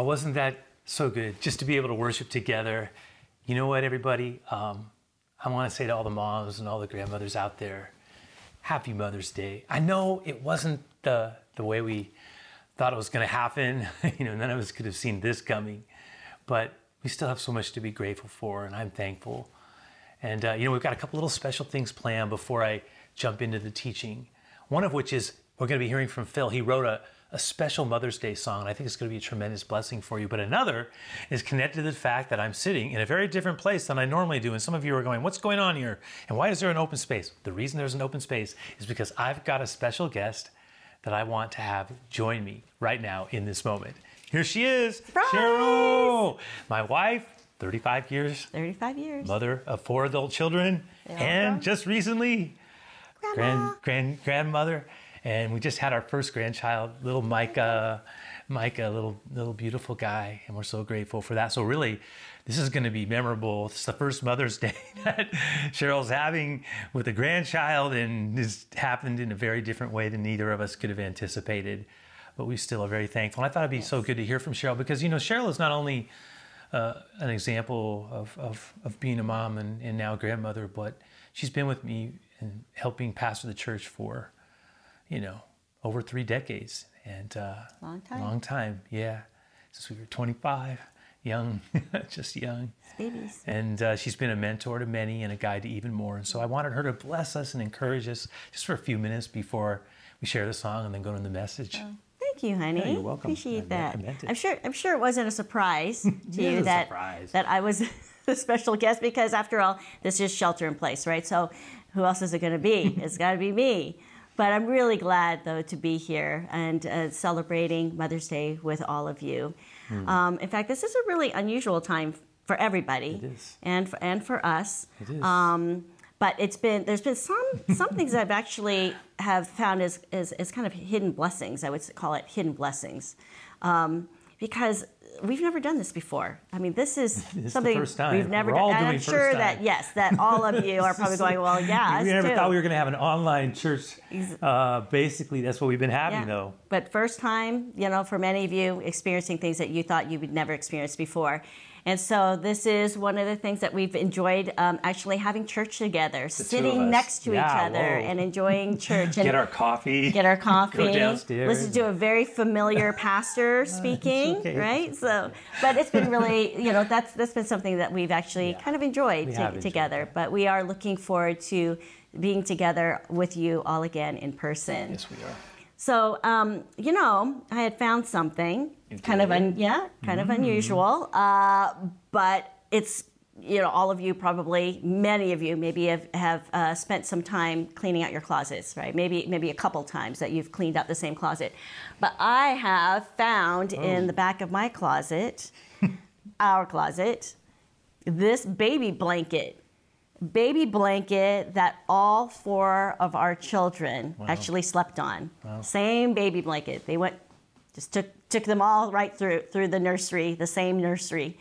Oh, wasn't that so good? Just to be able to worship together. You know what, everybody? Um, I want to say to all the moms and all the grandmothers out there, Happy Mother's Day. I know it wasn't the the way we thought it was going to happen. you know, none of us could have seen this coming, but we still have so much to be grateful for, and I'm thankful. And uh, you know, we've got a couple little special things planned before I jump into the teaching. One of which is we're going to be hearing from Phil. He wrote a a special Mother's Day song, and I think it's going to be a tremendous blessing for you. But another is connected to the fact that I'm sitting in a very different place than I normally do. And some of you are going, What's going on here? And why is there an open space? The reason there's an open space is because I've got a special guest that I want to have join me right now in this moment. Here she is, Surprise! Cheryl, my wife, 35 years, 35 years. mother of four adult children, and just recently, Grandma. grand, grand, grandmother. And we just had our first grandchild, little Micah, Micah, little, little beautiful guy. And we're so grateful for that. So really, this is going to be memorable. It's the first Mother's Day that Cheryl's having with a grandchild and this happened in a very different way than neither of us could have anticipated. But we still are very thankful. And I thought it'd be so good to hear from Cheryl because, you know, Cheryl is not only uh, an example of, of, of being a mom and, and now grandmother, but she's been with me and helping pastor the church for, you know, over three decades. And uh, Long time. Long time, yeah. Since we were 25, young, just young. Babies. And uh, she's been a mentor to many and a guide to even more. And so I wanted her to bless us and encourage us just for a few minutes before we share the song and then go into the message. Thank you, honey. Yeah, you're welcome. Appreciate I that. I'm sure. I'm sure it wasn't a surprise to you that surprise. that I was the special guest because, after all, this is shelter in place, right? So, who else is it going to be? it's got to be me. But I'm really glad, though, to be here and uh, celebrating Mother's Day with all of you. Hmm. Um, in fact, this is a really unusual time for everybody, It is. and for, and for us. It is. Um, but it's been there's been some some things I've actually have found as, as, as kind of hidden blessings. I would call it hidden blessings, um, because we've never done this before. I mean, this is the something first time. we've never We're done. and I'm sure that yes, that all of you are probably going, well, yeah, we never too. thought we were going to have an online church. Uh, basically, that's what we've been having, Yeah. though. But first time, you know, for many of you, experiencing things that you thought you would never experience before. And so this is one of the things that we've enjoyed um, actually having church together, of sitting next to Yeah, each other whoa. and enjoying church. And Get our coffee. get our coffee, downstairs. listen to a very familiar pastor speaking, okay. right? So, but it's been really, you know, that's that's been something that we've actually kind of enjoyed, to- enjoyed together. that. But we are looking forward to being together with you all again in person. Yes, we are. So, um, you know, I had found something kind of, un- yeah, kind Mm. of unusual, uh, but it's, you know, all of you probably, many of you maybe have, have uh, spent some time cleaning out your closets, right? Maybe, maybe a couple times that you've cleaned out the same closet. But I have found in the back of my closet, our closet, this baby blanket baby blanket that all four of our children actually slept on. Same baby blanket. They went, just took took them all right through through the nursery, the same nursery.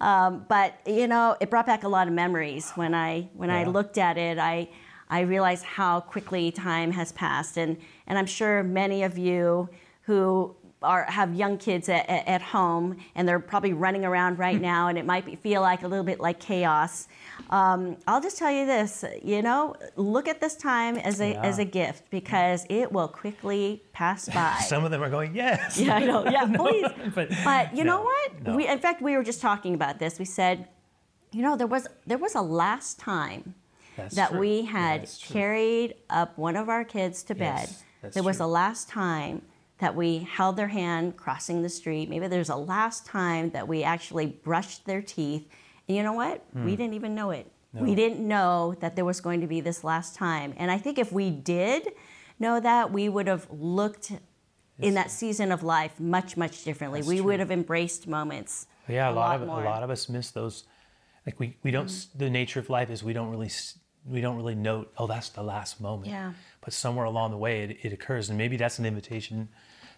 Um, but you know, it brought back a lot of memories when I when I looked at it. I I realized how quickly time has passed, and and I'm sure many of you who are have young kids at, at, at home and they're probably running around right now, and it might be, feel like a little bit like chaos. Um, I'll just tell you this, you know, look at this time as a Yeah. as a gift because it will quickly pass by. Some of them are going, yes. Yeah, I know. Yeah, please. but, But you know what? no. We, in fact, we were just talking about this. We said, you know, there was there was a last time That's that true. we had carried up one of our kids to bed. Yes, there was true. a last time that we held their hand crossing the street. Maybe there's a last time that we actually brushed their teeth. And you know what? We didn't even know it. We Hmm. Didn't know that there was going to be this last time. And I think if we did know that, we would have looked in that season of life much, much differently. That's we true. would have embraced moments. Yeah, a, lot, of more. a lot of us miss those. Like we, we don't. Mm-hmm. The nature of life is we don't really we don't really note. Oh, that's the last moment. Yeah. But somewhere along the way, it, it occurs, and maybe that's an invitation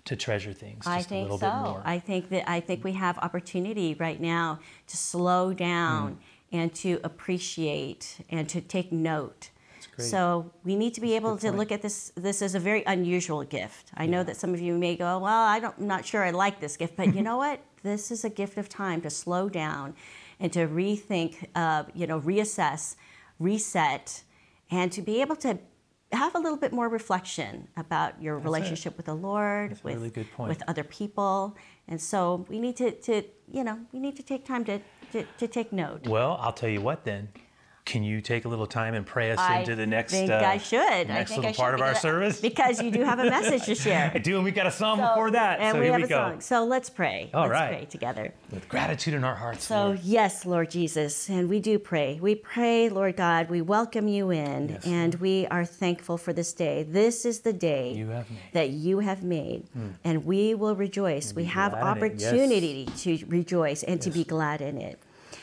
to treasure things just I a think little so. bit more. I think that I think we have opportunity right now to slow down and to appreciate and to take note. So we need to be able to point. look at this. This is a very unusual gift. I know that some of you may go, "Well, I don't, I'm not sure I like this gift," but you know what? this is a gift of time to slow down and to rethink, uh, you know, reassess, reset, and to be able to have a little bit more reflection about your relationship with the Lord, That's with really with other people, and so we need to, to you know, we need to take time to to, to take note. Well, I'll tell you what then. Can you take a little time and pray us I into the next think uh, I should. Next little I should part of our service? because you do have a message to share. I do, and we got a song So- before that. and so we here have we a go. song. So let's pray. All let's right. pray together. With gratitude in our hearts. So, Lord. yes, Lord Jesus, and we do pray. We pray, Lord God, we welcome you in, Yes, and we are thankful for this day. This is the day You that you have made, and we will rejoice. We have it, yes. opportunity to rejoice and to be glad in it.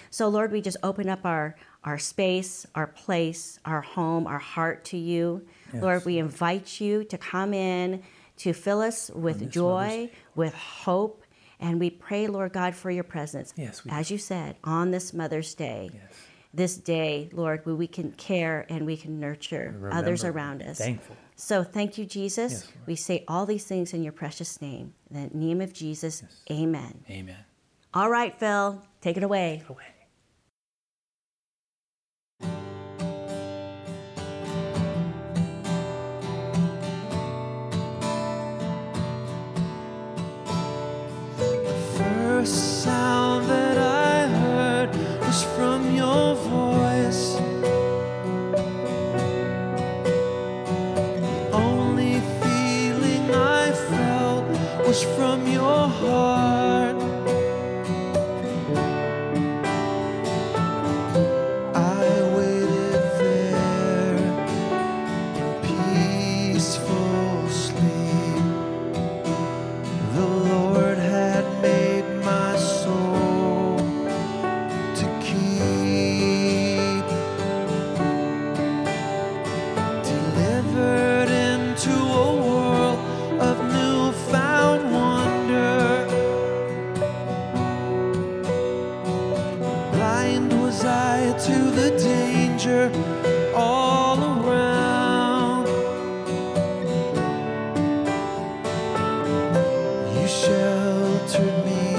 So, Lord, we just open up our, our space, our place, our home, our heart to you. Lord, we invite you to come in to fill us with joy, with hope, and we pray, Lord God, for your presence. Yes, we As you said, on this Mother's Day. Yes. This day, Lord, where we can care and we can nurture others around us. Thankful. So thank you, Jesus. Yes, we say all these things in your precious name. In the name of Jesus, amen. Amen. All right, Phil, take it away. Away. Sheltered me,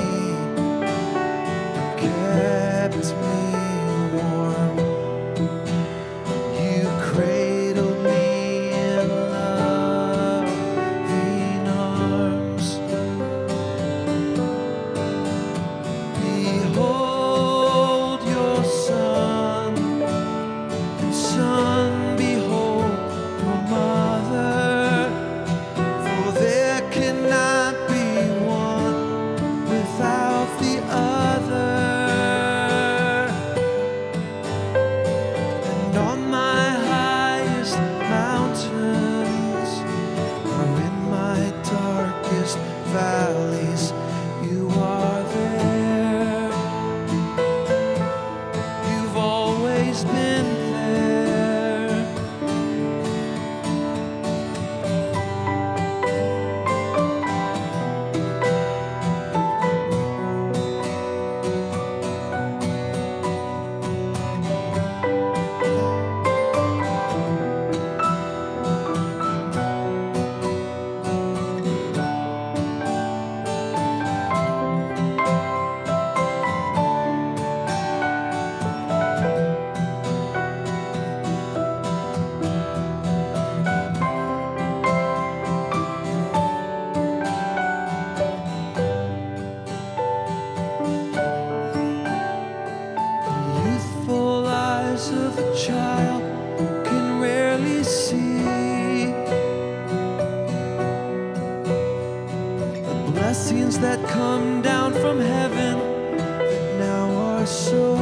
of a child can rarely see. The blessings that come down from heaven that now are so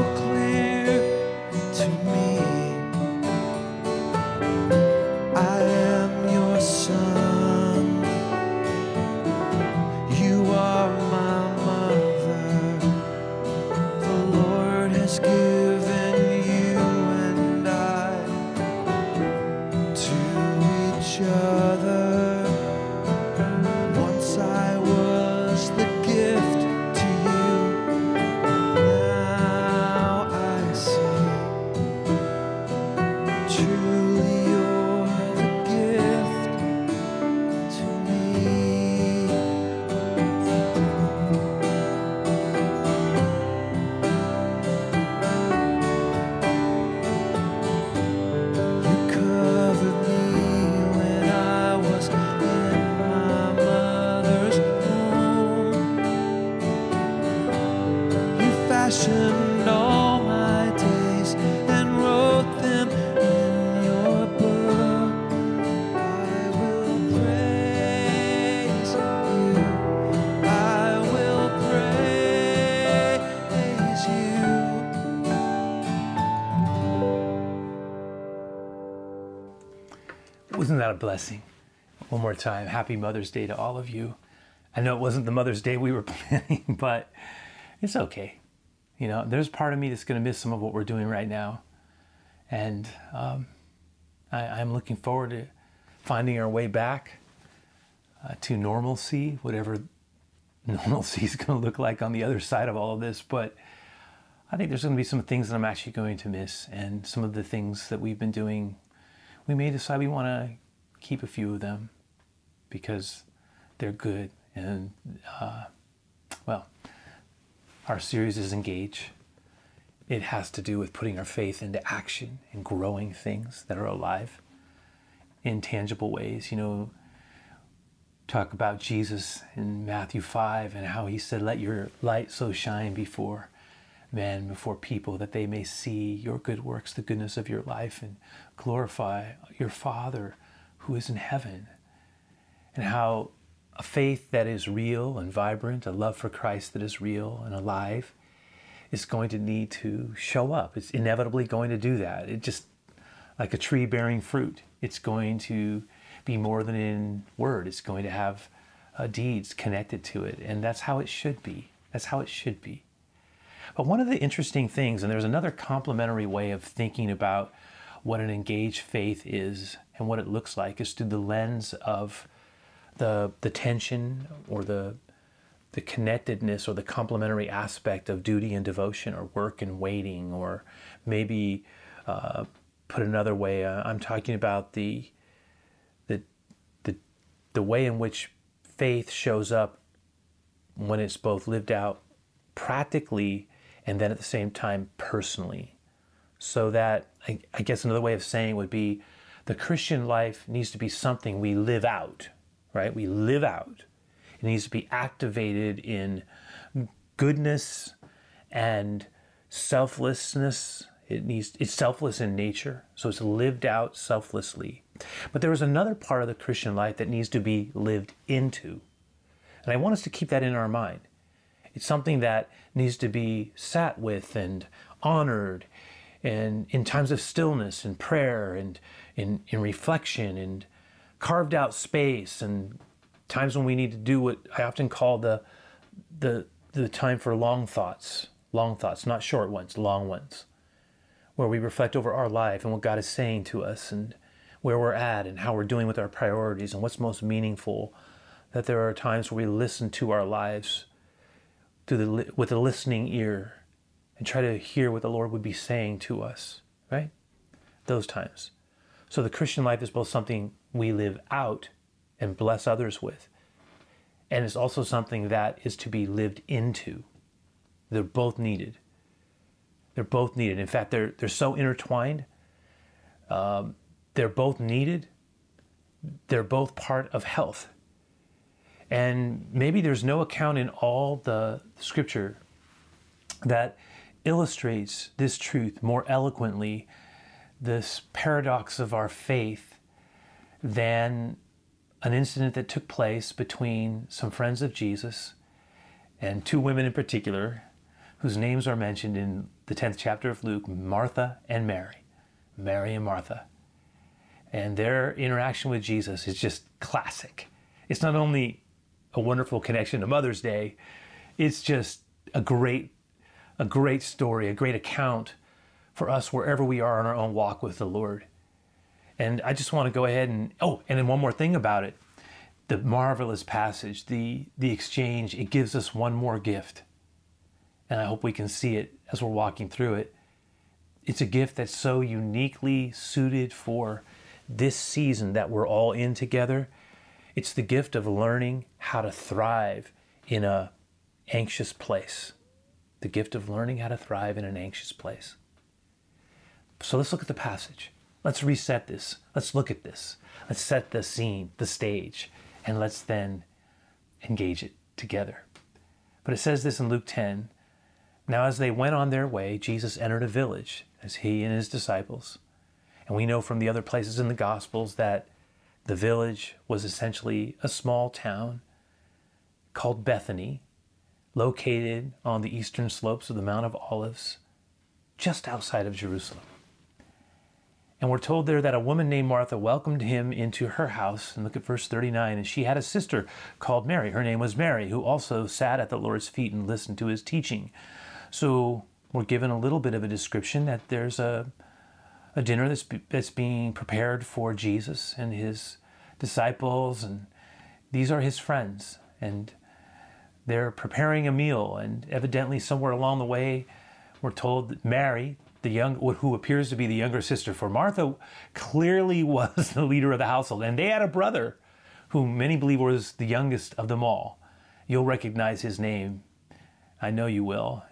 blessing. One more time, happy Mother's Day to all of you. I know it wasn't the Mother's Day we were planning, but it's okay. You know, there's part of me that's going to miss some of what we're doing right now. And um, I, I'm looking forward to finding our way back uh, to normalcy, whatever normalcy is going to look like on the other side of all of this. But I think there's going to be some things that I'm actually going to miss, and some of the things that we've been doing, we may decide we want to keep a few of them because they're good. And uh, well, our series is Engage. It has to do with putting our faith into action and growing things that are alive in tangible ways. You know, talk about Jesus in Matthew 5 and how he said, Let your light so shine before men, before people, that they may see your good works, the goodness of your life, and glorify your Father who is in heaven. And how a faith that is real and vibrant, a love for Christ that is real and alive, is going to need to show up. It's inevitably going to do that. It just like a tree bearing fruit. It's going to be more than in word. It's going to have uh, deeds connected to it, and that's how it should be. That's how it should be. But one of the interesting things, and there's another complementary way of thinking about what an engaged faith is and what it looks like, is through the lens of the the tension or the the connectedness or the complementary aspect of duty and devotion or work and waiting or maybe uh, put another way uh, i'm talking about the, the the the way in which faith shows up when it's both lived out practically and then at the same time personally. So that I, I guess another way of saying would be the christian life needs to be something we live out right we live out it needs to be activated in goodness and selflessness. It needs it's selfless in nature, so it's lived out selflessly. But there is another part of the Christian life that needs to be lived into. And I want us to keep that in our mind. It's something that needs to be sat with and honored and in times of stillness and prayer and in, in reflection and carved out space and times when we need to do what I often call the the the time for long thoughts, long thoughts, not short ones, long ones, where we reflect over our life and what God is saying to us and where we're at and how we're doing with our priorities and what's most meaningful. That there are times where we listen to our lives through the with a listening ear and try to hear what the Lord would be saying to us, right? Those times. So the Christian life is both something we live out and bless others with. And it's also something that is to be lived into. They're both needed. They're both needed. In fact, they're, they're so intertwined. Um, they're both needed. They're both part of health. And maybe there's no account in all the scripture that illustrates this truth more eloquently, this paradox of our faith, than an incident that took place between some friends of Jesus and two women in particular, whose names are mentioned in the 10th chapter of Luke Martha and Mary. Mary and Martha. And their interaction with Jesus is just classic. It's not only a wonderful connection to Mother's Day, it's just a great, a great story, a great account for us wherever we are on our own walk with the Lord. And I just want to go ahead and oh, and then one more thing about it. The marvelous passage, the the exchange, it gives us one more gift. And I hope we can see it as we're walking through it. It's a gift that's so uniquely suited for this season that we're all in together. It's the gift of learning how to thrive in a anxious place. The gift of learning how to thrive in an anxious place. So let's look at the passage. Let's reset this. Let's look at this. Let's set the scene, the stage, and let's then engage it together. But it says this in Luke 10 Now, as they went on their way, Jesus entered a village, as he and his disciples. And we know from the other places in the Gospels that the village was essentially a small town called Bethany, located on the eastern slopes of the Mount of Olives, just outside of Jerusalem. And we're told there that a woman named Martha welcomed him into her house. And look at verse 39. And she had a sister called Mary. Her name was Mary, who also sat at the Lord's feet and listened to his teaching. So we're given a little bit of a description that there's a, a dinner that's, that's being prepared for Jesus and his disciples. And these are his friends. And they're preparing a meal. And evidently, somewhere along the way, we're told that Mary, the young, who appears to be the younger sister for Martha, clearly was the leader of the household. And they had a brother who many believe was the youngest of them all. You'll recognize his name. I know you will.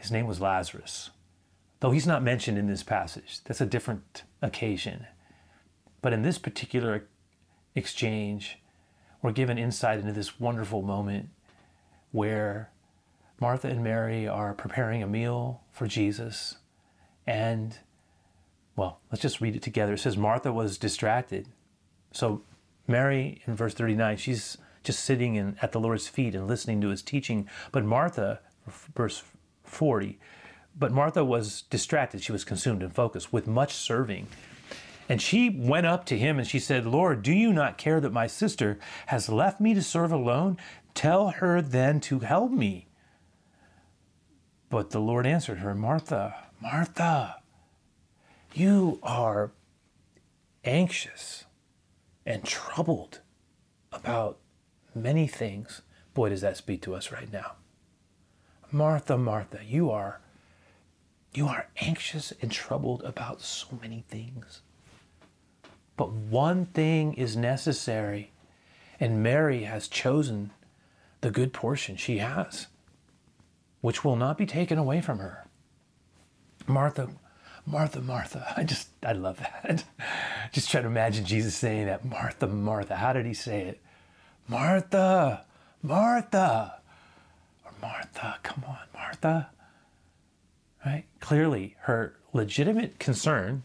His name was Lazarus. Though he's not mentioned in this passage, that's a different occasion. But in this particular exchange, we're given insight into this wonderful moment where Martha and Mary are preparing a meal for Jesus and, well, let's just read it together. It says, Martha was distracted. So, Mary, in verse 39, she's just sitting in, at the Lord's feet and listening to his teaching. But Martha, verse 40, but Martha was distracted. She was consumed and focused with much serving. And she went up to him and she said, Lord, do you not care that my sister has left me to serve alone? Tell her then to help me. But the Lord answered her, Martha, Martha, you are anxious and troubled about many things. Boy, does that speak to us right now. Martha, Martha, you are you are anxious and troubled about so many things. But one thing is necessary, and Mary has chosen the good portion she has, which will not be taken away from her. Martha, Martha, Martha. I just, I love that. just try to imagine Jesus saying that. Martha, Martha. How did he say it? Martha, Martha. Or Martha, come on, Martha. Right? Clearly, her legitimate concern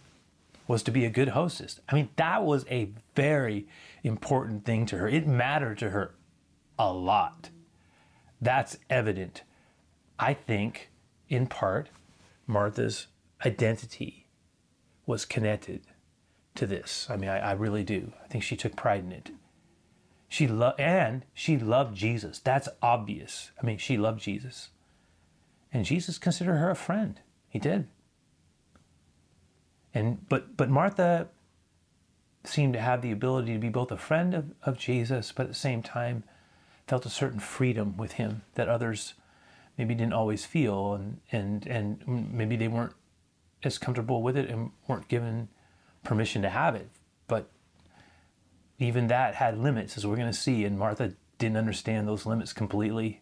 was to be a good hostess. I mean, that was a very important thing to her. It mattered to her a lot. That's evident, I think, in part Martha's identity was connected to this. I mean, I, I really do. I think she took pride in it. She loved, and she loved Jesus. That's obvious. I mean, she loved Jesus. And Jesus considered her a friend. He did. And but but Martha seemed to have the ability to be both a friend of, of Jesus, but at the same time felt a certain freedom with him that others maybe didn't always feel and and and maybe they weren't as comfortable with it and weren't given permission to have it. But even that had limits as we're going to see and martha didn't understand those limits completely.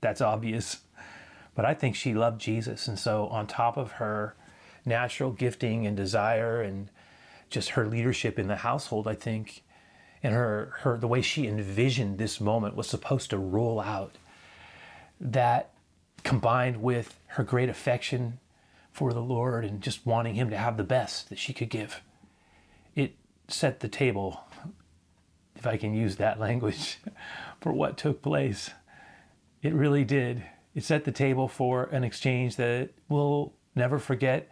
That's obvious. But i think she loved jesus and so on top of her natural gifting and desire and just her leadership in the household i think and her, her the way she envisioned this moment was supposed to roll out that combined with her great affection for the Lord and just wanting Him to have the best that she could give, it set the table, if I can use that language, for what took place. It really did. It set the table for an exchange that we'll never forget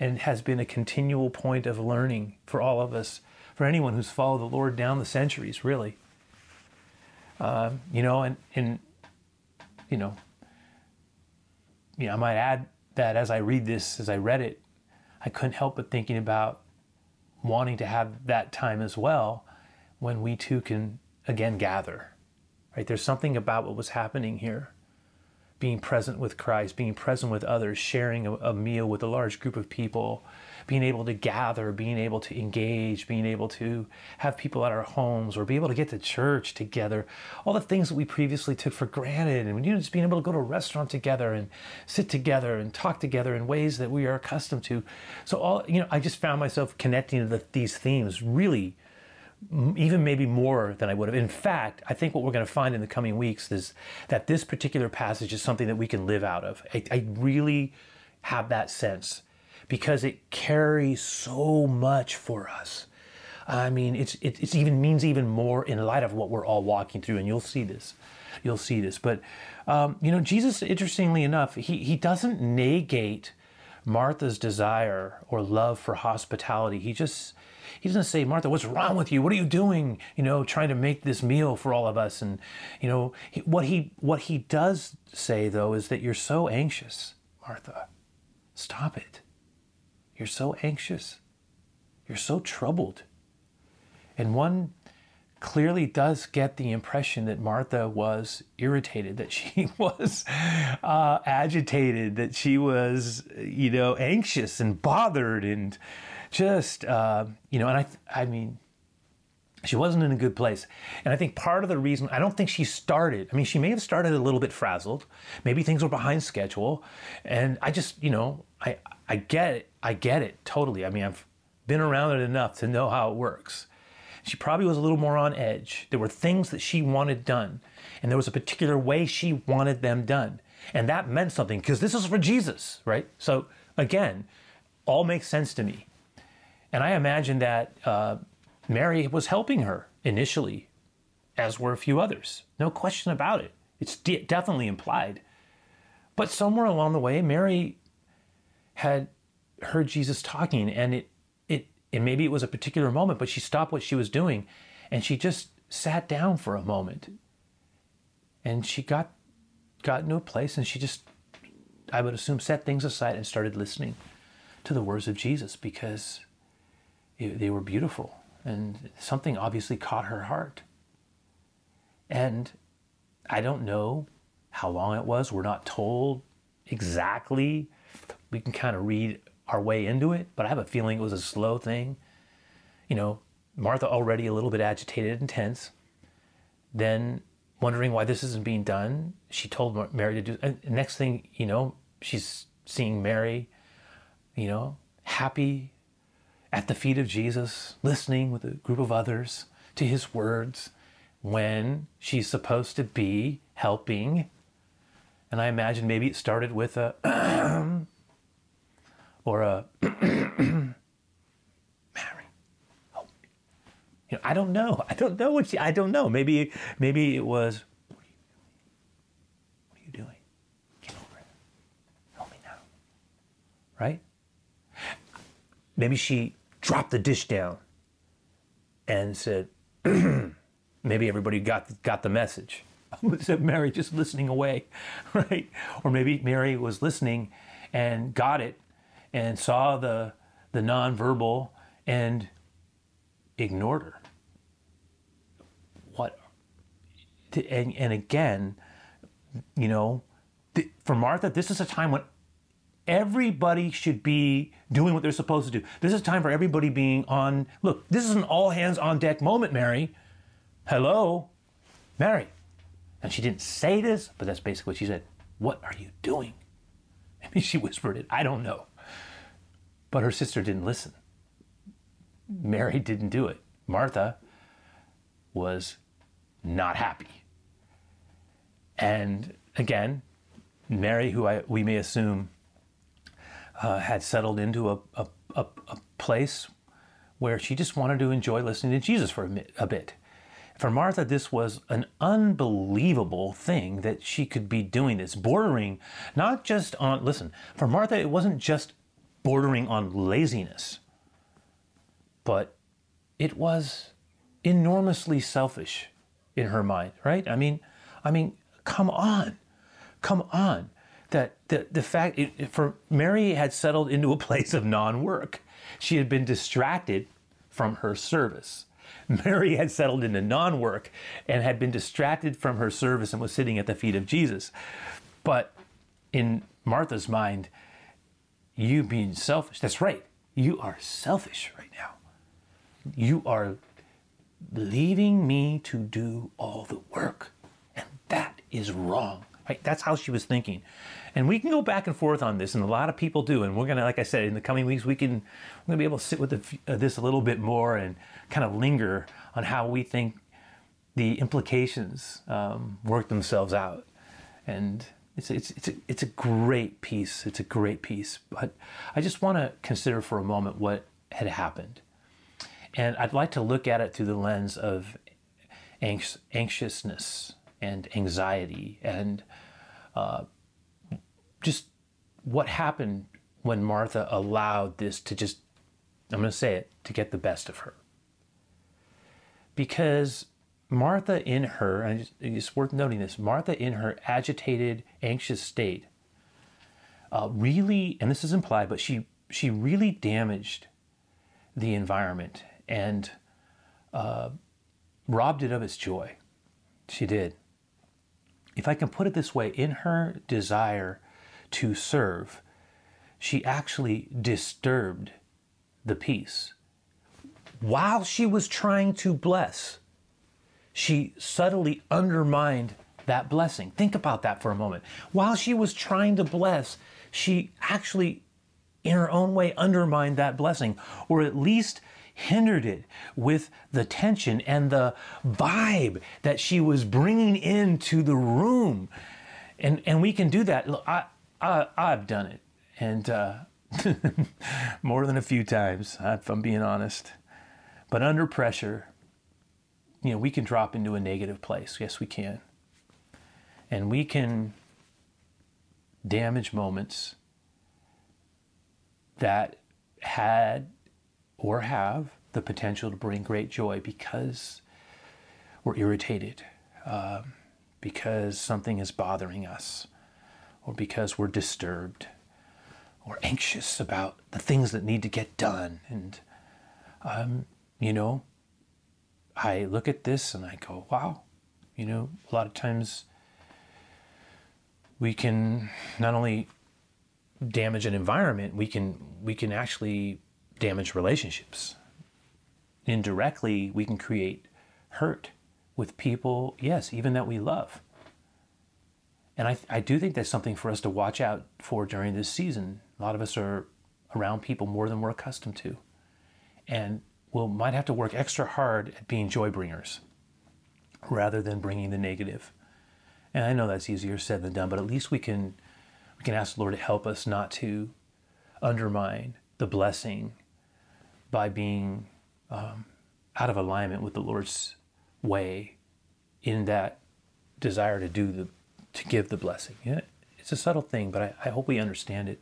and has been a continual point of learning for all of us, for anyone who's followed the Lord down the centuries, really. Uh, you know, and, and, you know, you know, I might add that as I read this, as I read it, I couldn't help but thinking about wanting to have that time as well when we too can again gather. Right? There's something about what was happening here being present with Christ, being present with others, sharing a, a, meal with a large group of people, being able to gather, being able to engage, being able to have people at our homes or be able to get to church together, all the things that we previously took for granted, and you know, just being able to go to a restaurant together and sit together and talk together in ways that we are accustomed to. So all you know, I just found myself connecting to the, these themes really even maybe more than I would have. In fact, I think what we're going to find in the coming weeks is that this particular passage is something that we can live out of. I, I really have that sense because it carries so much for us. I mean, it's it it's even means even more in light of what we're all walking through, and you'll see this. You'll see this. But um, you know, Jesus, interestingly enough, he he doesn't negate Martha's desire or love for hospitality. He just he doesn't say, Martha, what's wrong with you? What are you doing? You know, trying to make this meal for all of us. And you know, he, what he what he does say though is that you're so anxious, Martha. Stop it. You're so anxious. You're so troubled. And one clearly does get the impression that Martha was irritated, that she was uh, agitated, that she was, you know, anxious and bothered and just, uh, you know, and I, I mean, she wasn't in a good place. And I think part of the reason, I don't think she started, I mean, she may have started a little bit frazzled. Maybe things were behind schedule. And I just, you know, I, I get it. I get it totally. I mean, I've been around it enough to know how it works. She probably was a little more on edge. There were things that she wanted done, and there was a particular way she wanted them done. And that meant something because this is for Jesus, right? So, again, all makes sense to me. And I imagine that uh, Mary was helping her initially, as were a few others. No question about it. It's de- definitely implied. But somewhere along the way, Mary had heard Jesus talking, and it it and maybe it was a particular moment, but she stopped what she was doing and she just sat down for a moment. And she got got into a place and she just I would assume set things aside and started listening to the words of Jesus because it, they were beautiful and something obviously caught her heart. And I don't know how long it was. We're not told exactly. We can kind of read our way into it, but I have a feeling it was a slow thing. You know, Martha already a little bit agitated and tense. Then wondering why this isn't being done, she told Mary to do. And next thing you know, she's seeing Mary, you know, happy at the feet of Jesus, listening with a group of others to his words when she's supposed to be helping. And I imagine maybe it started with a or uh, a Mary, me. You know, I don't know. I don't know what she, I don't know. Maybe maybe it was what are you doing? What are you doing? Get over it. Help me now. Right? Maybe she dropped the dish down and said, maybe everybody got got the message. Except Mary just listening away, right? Or maybe Mary was listening and got it and saw the, the nonverbal and ignored her. What? And, and again, you know, for Martha, this is a time when everybody should be doing what they're supposed to do. This is time for everybody being on. Look, this is an all hands on deck moment, Mary. Hello, Mary. And she didn't say this, but that's basically what she said. What are you doing? Maybe she whispered it. I don't know. But her sister didn't listen. Mary didn't do it. Martha was not happy. And again, Mary, who I, we may assume uh, had settled into a, a, a, a, place where she just wanted to enjoy listening to Jesus for a, a bit. For Martha, this was an unbelievable thing that she could be doing this, bordering not just on, listen, for Martha, it wasn't just bordering on laziness. But it was enormously selfish in her mind, right? I mean, I mean, come on, come on. That the the fact it, for Mary had settled into a place of non-work. She had been distracted from her service. Mary had settled into non-work and had been distracted from her service and was sitting at the feet of Jesus. But in Martha's mind, you being selfish. That's right. You are selfish right now. You are leaving me to do all the work. And that is wrong. Right? That's how she was thinking. And we can go back and forth on this, and a lot of people do. And we're going to, like I said, in the coming weeks, we can, we're going to be able to sit with the, uh, this a little bit more and kind of linger on how we think the implications um, work themselves out. And it's, it's, it's, a, it's a great piece. It's a great piece. But I just want to consider for a moment what had happened. And I'd like to look at it through the lens of anx- anxiousness and anxiety and uh, just what happened when Martha allowed this to just, I'm going to say it, to get the best of her. Because Martha, in her, and it's, it's worth noting this, Martha, in her agitated, anxious state, uh, really, and this is implied, but she she really damaged the environment and uh, robbed it of its joy. She did. If I can put it this way, in her desire to serve, she actually disturbed the peace. While she was trying to bless, she subtly undermined that blessing. Think about that for a moment. While she was trying to bless, she actually, in her own way, undermined that blessing, or at least hindered it with the tension and the vibe that she was bringing into the room. And, and we can do that. Look, I, I, I've done it. And uh, more than a few times, if I'm being honest. But under pressure, you know, we can drop into a negative place. Yes, we can. And we can damage moments that had or have the potential to bring great joy because we're irritated, uh, because something is bothering us, or because we're disturbed or anxious about the things that need to get done. And, um, you know, I look at this and I go, wow, you know, a lot of times we can not only damage an environment, we can we can actually damage relationships. Indirectly, we can create hurt with people, yes, even that we love. And I, I do think that's something for us to watch out for during this season. A lot of us are around people more than we're accustomed to. And we we'll, might have to work extra hard at being joy bringers rather than bringing the negative. And I know that's easier said than done, but at least we can we can ask the Lord to help us not to undermine the blessing by being um, out of alignment with the Lord's way in that desire to do the to give the blessing. It's a subtle thing, but I, I hope we understand it.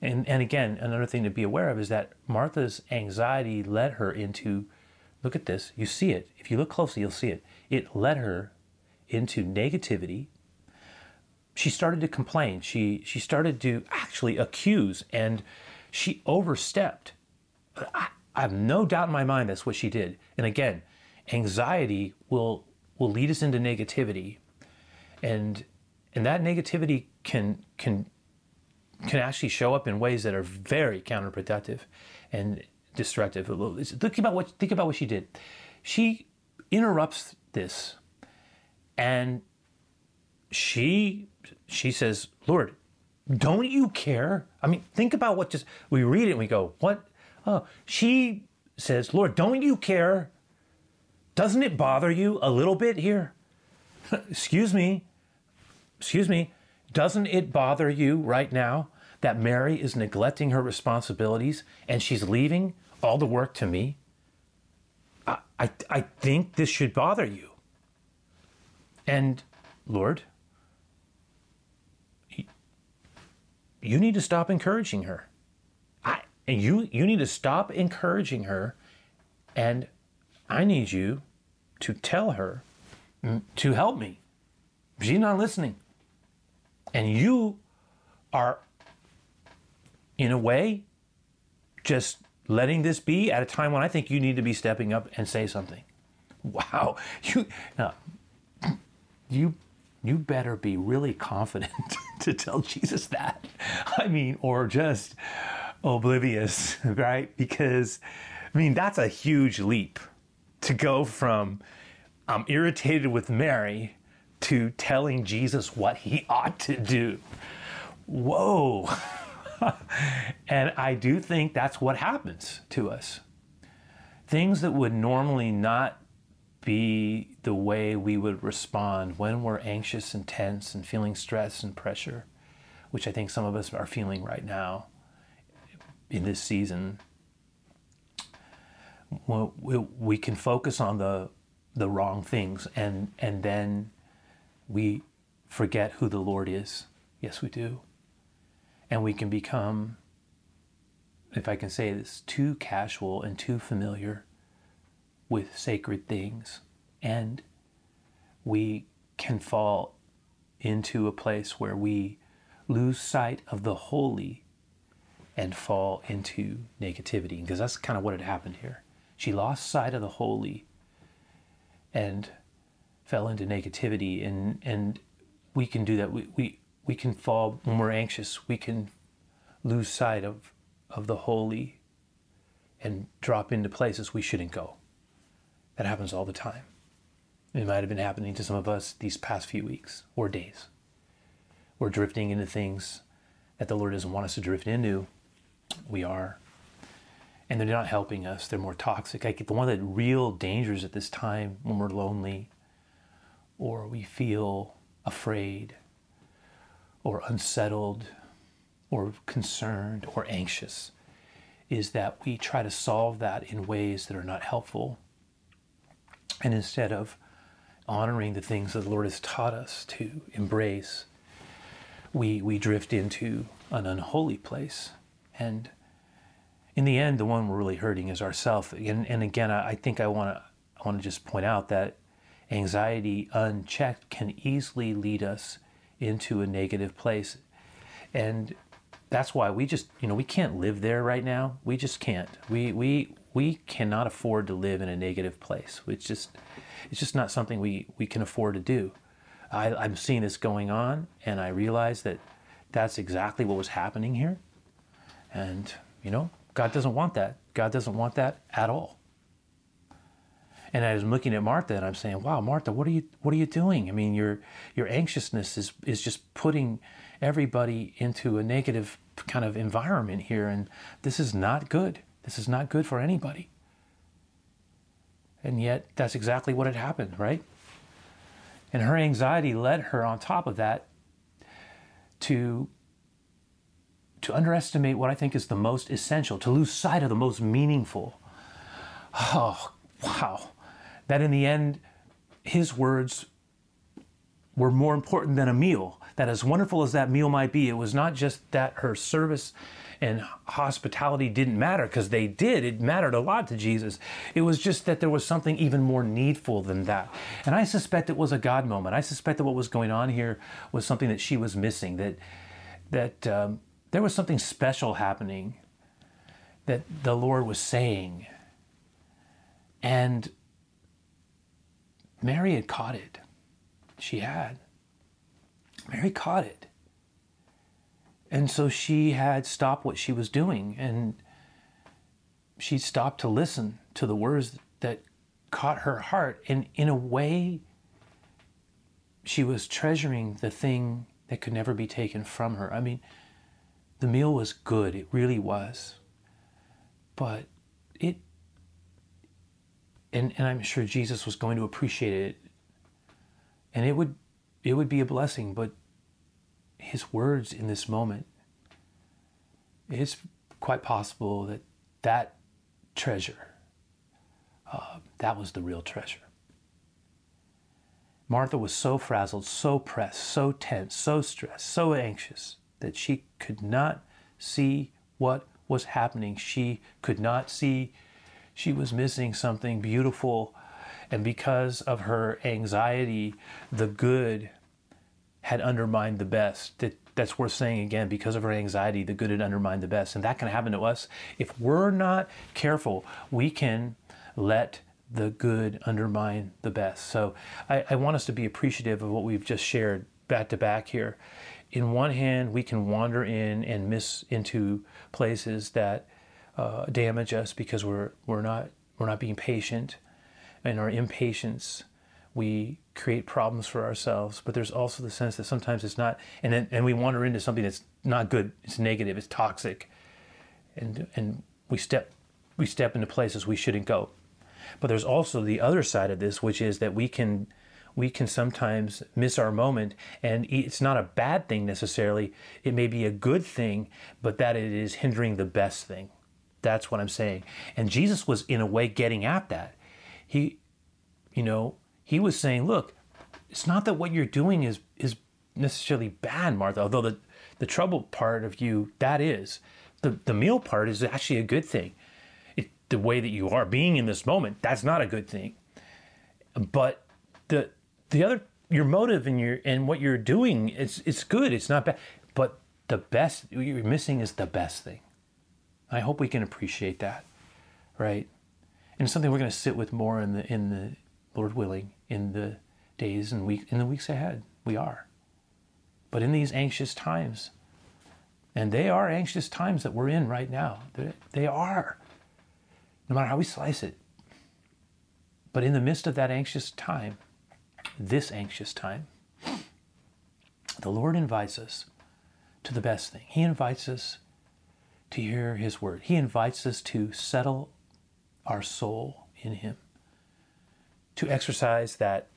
And and again, another thing to be aware of is that Martha's anxiety led her into look at this, you see it. If you look closely, you'll see it. It led her into negativity. She started to complain. She she started to actually accuse and she overstepped. I, I have no doubt in my mind that's what she did. And again, anxiety will will lead us into negativity. And and that negativity can can can actually show up in ways that are very counterproductive and destructive. Think about what think about what she did. She interrupts this and she she says, "Lord, don't you care?" I mean, think about what just we read it and we go, "What?" Oh, she says, "Lord, don't you care? Doesn't it bother you a little bit here?" Excuse me. Excuse me. Doesn't it bother you right now that Mary is neglecting her responsibilities and she's leaving all the work to me? I, I, I think this should bother you. And Lord, you need to stop encouraging her. I, and you, you need to stop encouraging her. And I need you to tell her mm, to help me. She's not listening. And you are, in a way, just letting this be at a time when I think you need to be stepping up and say something. Wow. You, now, you you better be really confident to tell Jesus that. I mean, or just oblivious, right? Because I mean, that's a huge leap to go from I'm irritated with Mary to telling Jesus what he ought to do. Whoa. and I do think that's what happens to us. Things that would normally not be the way we would respond when we're anxious and tense and feeling stress and pressure, which I think some of us are feeling right now in this season. Well, we, can focus on the the wrong things and and then we forget who the Lord is. Yes, we do. And we can become if I can say this, too casual and too familiar with sacred things. And we can fall into a place where we lose sight of the holy and fall into negativity. Because that's kind of what had happened here. She lost sight of the holy and fell into negativity. And, and we can do that. We, we, we can fall when we're anxious, we can lose sight of, of the holy and drop into places we shouldn't go. That happens all the time. It might have been happening to some of us these past few weeks or days. We're drifting into things that the Lord doesn't want us to drift into. We are. And they're not helping us. They're more toxic. I get the one of the real dangers at this time when we're lonely or we feel afraid or unsettled or concerned or anxious is that we try to solve that in ways that are not helpful. And instead of honoring the things that the Lord has taught us to embrace, we, we drift into an unholy place. And in the end, the one we're really hurting is ourselves. And, and again, I, I think I want to I want to just point out that anxiety unchecked can easily lead us into a negative place. And that's why we just, you know, we can't live there right now. We just can't. We we we cannot afford to live in a negative place. It's just it's just not something we we can afford to do. I, I'm seeing this going on, and I realize that that's exactly what was happening here. And you know, God doesn't want that. God doesn't want that at all. And I was looking at Martha and I'm saying, "Wow, Martha, what are you what are you doing? I mean, your your anxiousness is is just putting everybody into a negative kind of environment here and this is not good. This is not good for anybody." And yet, that's exactly what had happened, right? And her anxiety led her on top of that to to underestimate what I think is the most essential, to lose sight of the most meaningful. Oh, wow that in the end, his words were more important than a meal. That as wonderful as that meal might be, it was not just that her service and hospitality didn't matter, because they did. It mattered a lot to Jesus. It was just that there was something even more needful than that. And I suspect it was a God moment. I suspect that what was going on here was something that she was missing, that, that um, there was something special happening that the Lord was saying. And Mary had caught it. She had. Mary caught it. And so she had stopped what she was doing and she stopped to listen to the words that caught her heart. And in a way, she was treasuring the thing that could never be taken from her. I mean, the meal was good, it really was. But and, and I'm sure Jesus was going to appreciate it. And it would it would be a blessing, but his words in this moment, it's quite possible that that treasure, uh, that was the real treasure. Martha was so frazzled, so pressed, so tense, so stressed, so anxious that she could not see what was happening. She could not see she was missing something beautiful. And because of her anxiety, the good had undermined the best. That, that's worth saying again. Because of her anxiety, the good had undermined the best. And that can happen to us. If we're not careful, we can let the good undermine the best. So I, I want us to be appreciative of what we've just shared back to back here. In one hand, we can wander in and miss into places that uh, damage us because we're we're not we're not being patient, and our impatience we create problems for ourselves. But there's also the sense that sometimes it's not, and then, and we wander into something that's not good. It's negative. It's toxic, and and we step we step into places we shouldn't go. But there's also the other side of this, which is that we can we can sometimes miss our moment and it's not a bad thing necessarily it may be a good thing but that it is hindering the best thing that's what I'm saying. And Jesus was in a way getting at that. He, you know, he was saying, look, it's not that what you're doing is is necessarily bad, Martha, although the the trouble part of you that is. the, the meal part is actually a good thing. It, the way that you are being in this moment, that's not a good thing. But the the other your motive and your and what you're doing it's it's good. It's not bad. But the best you're missing is the best thing. I hope we can appreciate that, right? And it's something we're going to sit with more in the in the Lord willing in the days and week in the weeks ahead. We are. But in these anxious times, and they are anxious times that we're in right now. They, they are. No matter how we slice it. But in the midst of that anxious time, this anxious time, the Lord invites us to the best thing. He invites us to hear His word. He invites us to settle our soul in Him, to exercise that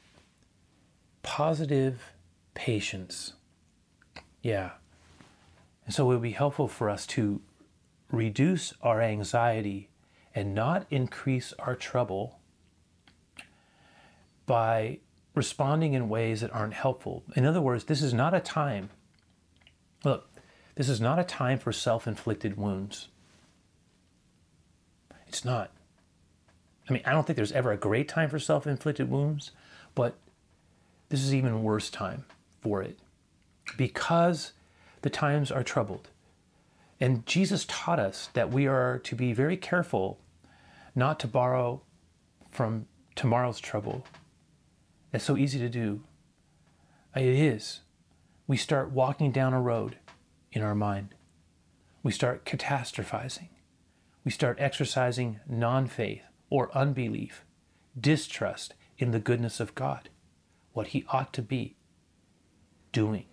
positive patience. Yeah. And so it would be helpful for us to reduce our anxiety and not increase our trouble by responding in ways that aren't helpful. In other words, this is not a time, look, this is not a time for self inflicted wounds. It's not. I mean, I don't think there's ever a great time for self inflicted wounds, but this is even worse time for it because the times are troubled. And Jesus taught us that we are to be very careful not to borrow from tomorrow's trouble. That's so easy to do. It is. We start walking down a road in our mind. We start catastrophizing. We start exercising non faith or unbelief, distrust in the goodness of God, what He ought to be doing,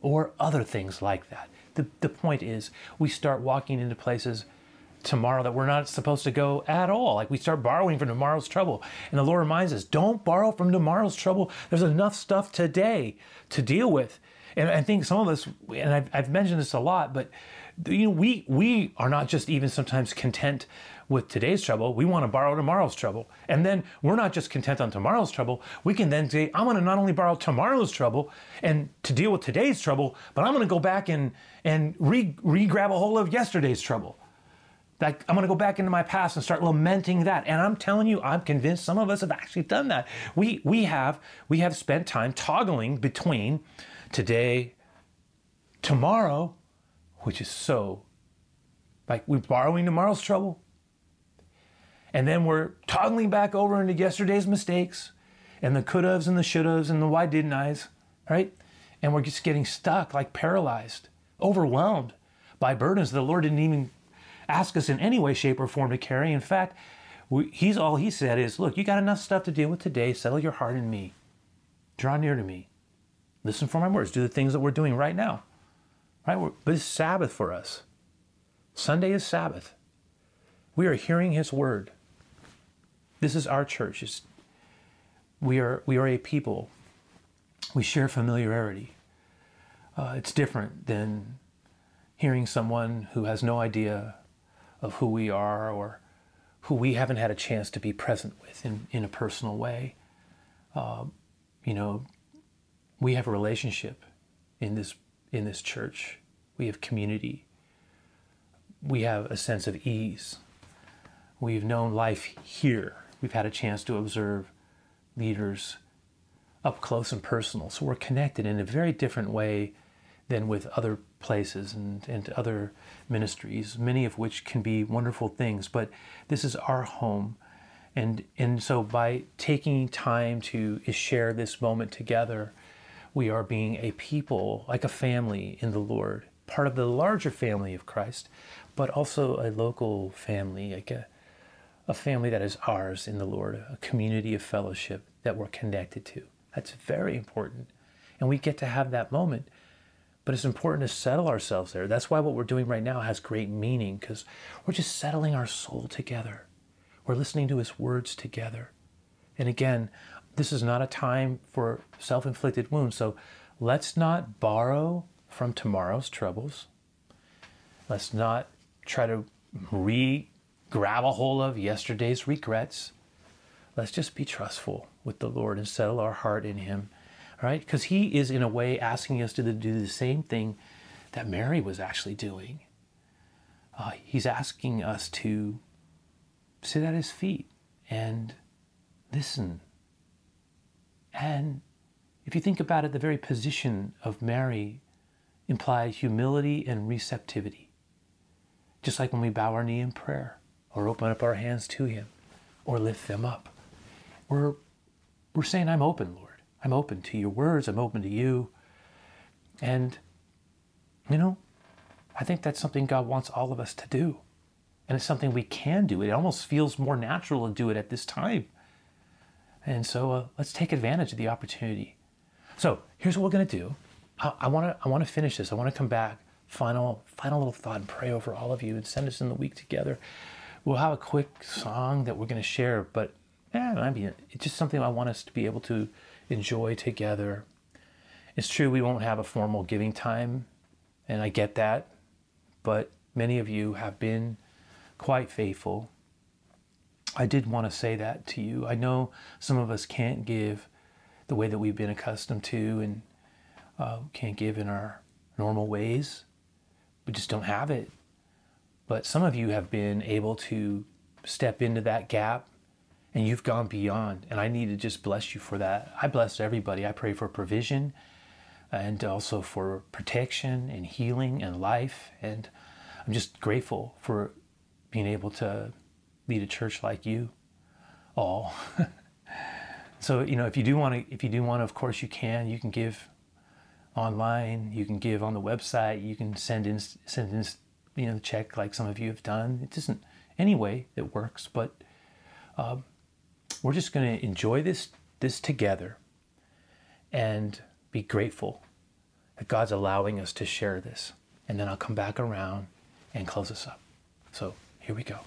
or other things like that. The, the point is, we start walking into places tomorrow that we're not supposed to go at all. Like we start borrowing from tomorrow's trouble. And the Lord reminds us don't borrow from tomorrow's trouble. There's enough stuff today to deal with. And I think some of us, and I've, I've mentioned this a lot, but you know, we we are not just even sometimes content with today's trouble. We want to borrow tomorrow's trouble. And then we're not just content on tomorrow's trouble. We can then say, I'm going to not only borrow tomorrow's trouble and to deal with today's trouble, but I'm going to go back and and re, re grab a hold of yesterday's trouble. Like I'm going to go back into my past and start lamenting that. And I'm telling you, I'm convinced some of us have actually done that. We we have we have spent time toggling between today, tomorrow, which is so like we're borrowing tomorrow's trouble. And then we're toggling back over into yesterday's mistakes and the could haves and the should haves and the why didn't I's, right? And we're just getting stuck, like paralyzed, overwhelmed by burdens that the Lord didn't even ask us in any way, shape, or form to carry. In fact, we, he's all he said is, "Look, you got enough stuff to deal with today. Settle your heart in me. Draw near to me. Listen for my words. Do the things that we're doing right now. Right? We're, but it's Sabbath for us. Sunday is Sabbath. We are hearing His word. This is our church. It's, we are we are a people. We share familiarity. Uh, it's different than hearing someone who has no idea of who we are or who we haven't had a chance to be present with in, in a personal way. Uh, you know, we have a relationship in this in this church. We have community. We have a sense of ease. We've known life here. We've had a chance to observe leaders up close and personal. So we're connected in a very different way than with other places and, and other ministries, many of which can be wonderful things. But this is our home. And, and so by taking time to share this moment together, we are being a people, like a family in the Lord, part of the larger family of Christ, but also a local family, like a, a family that is ours in the Lord, a community of fellowship that we're connected to. That's very important. And we get to have that moment but it's important to settle ourselves there. That's why what we're doing right now has great meaning because we're just settling our soul together. We're listening to his words together. And again, this is not a time for self inflicted wounds. So let's not borrow from tomorrow's troubles. Let's not try to re grab a hold of yesterday's regrets. Let's just be trustful with the Lord and settle our heart in him right? Because he is, in a way, asking us to do the same thing that Mary was actually doing. uh, He's asking us to sit at His feet and listen. And if you think about it, the very position of Mary implies humility and receptivity. Just like when we bow our knee in prayer or open up our hands to Him or lift them up. We're, we're saying, I'm open, Lord. I'm open to your words. I'm open to you. And, you know, I think that's something God wants all of us to do. And it's something we can do. It almost feels more natural to do it at this time. And so uh, let's take advantage of the opportunity. So here's what we're going to do. I want to I want to finish this. I want to come back, final final little thought, and pray over all of you, and send us in the week together. We'll have a quick song that we're going to share, but yeah, I mean, it's just something I want us to be able to enjoy together. It's true we won't have a formal giving time, and I get that, but many of you have been quite faithful. I did want to say that to you. I know some of us can't give the way that we've been accustomed to and uh, can't give in our normal ways. We just don't have it. But some of you have been able to step into that gap and you've gone beyond. And I need to just bless you for that. I bless everybody. I pray for provision and also for protection and healing and life. And I'm just grateful for being able to lead a church like you all. so, you know, if you do want to, if you do want to, of course you can, you can give online, you can give on the website, you can send in, send in, you know, check like some of you have done. It doesn't, any way it works, but uh, we're just going to enjoy this, this together and be grateful that God's allowing us to share this. And then I'll come back around and close us up. So here we go.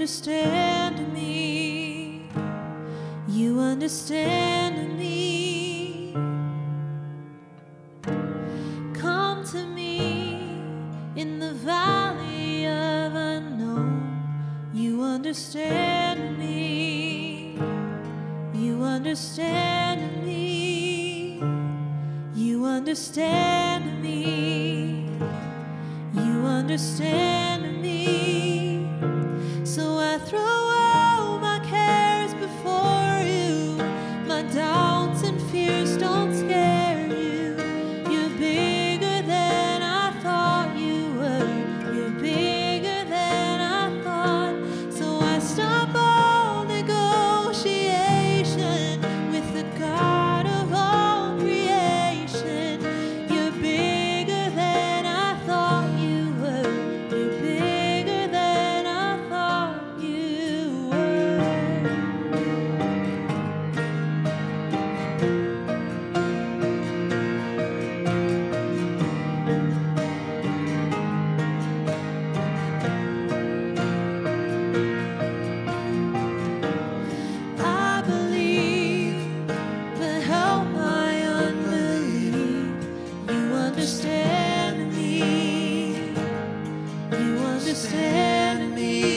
Understand me. You understand me. Understand me.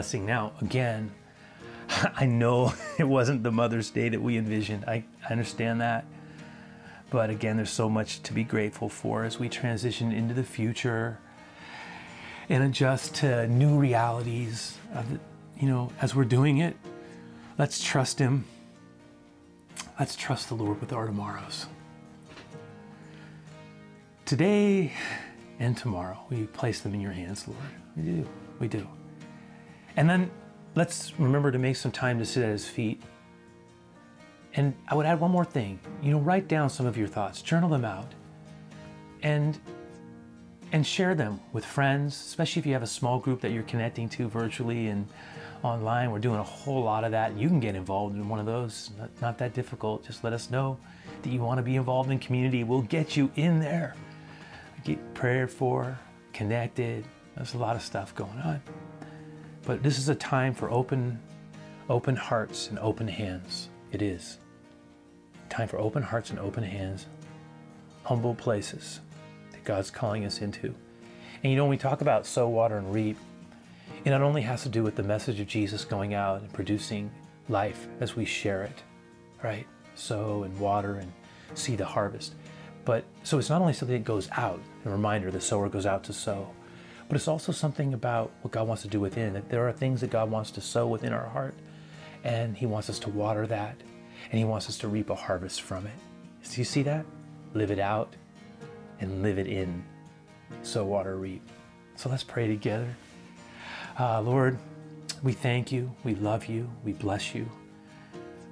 Blessing? Now, again, I know it wasn't the Mother's Day that we envisioned. I, understand that. But again, there's so much to be grateful for as we transition into the future and adjust to new realities. Of, the- you know, as we're doing it, let's trust Him. Let's trust the Lord with our tomorrows. Today and tomorrow, we place them in your hands, Lord. We do. We do. And then let's remember to make some time to sit at His feet. And I would add one more thing. You know, write down some of your thoughts, journal them out, and and share them with friends, especially if you have a small group that you're connecting to virtually and online. We're doing a whole lot of that. You can get involved in one of those. Not, not that difficult. Just let us know that you want to be involved in community. We'll get you in there. Get prayed for, connected. There's a lot of stuff going on. But this is a time for open open hearts and open hands. It is. Time for open hearts and open hands, humble places that God's calling us into. And you know, when we talk about sow, water, and reap, it not only has to do with the message of Jesus going out and producing life as we share it, right? Sow and water and see the harvest. But so it's not only something that goes out, a reminder the sower goes out to sow, but it's also something about what God wants to do within. That there are things that God wants to sow within our heart, and He wants us to water that, and He wants us to reap a harvest from it. Do you see that? Live it out and live it in. Sow, water, reap. So let's pray together. Uh, Lord, we thank you, we love you, we bless you.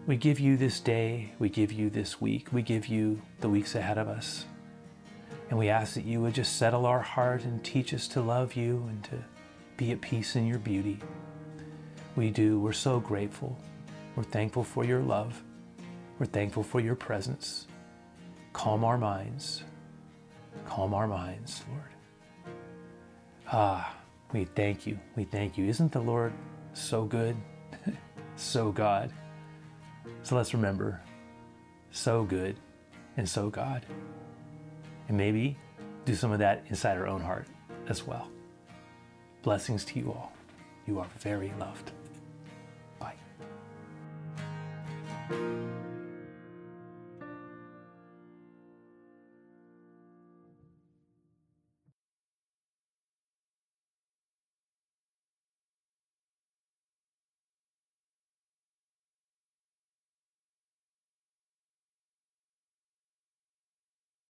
We give you this day, we give you this week, we give you the weeks ahead of us. And we ask that you would just settle our heart and teach us to love you and to be at peace in your beauty. We do. We're so grateful. We're thankful for your love. We're thankful for your presence. Calm our minds. Calm our minds, Lord. Ah, we thank you. We thank you. Isn't the Lord so good? so God. So let's remember so good and so God. And maybe do some of that inside our own heart as well. Blessings to you all. You are very loved. Bye.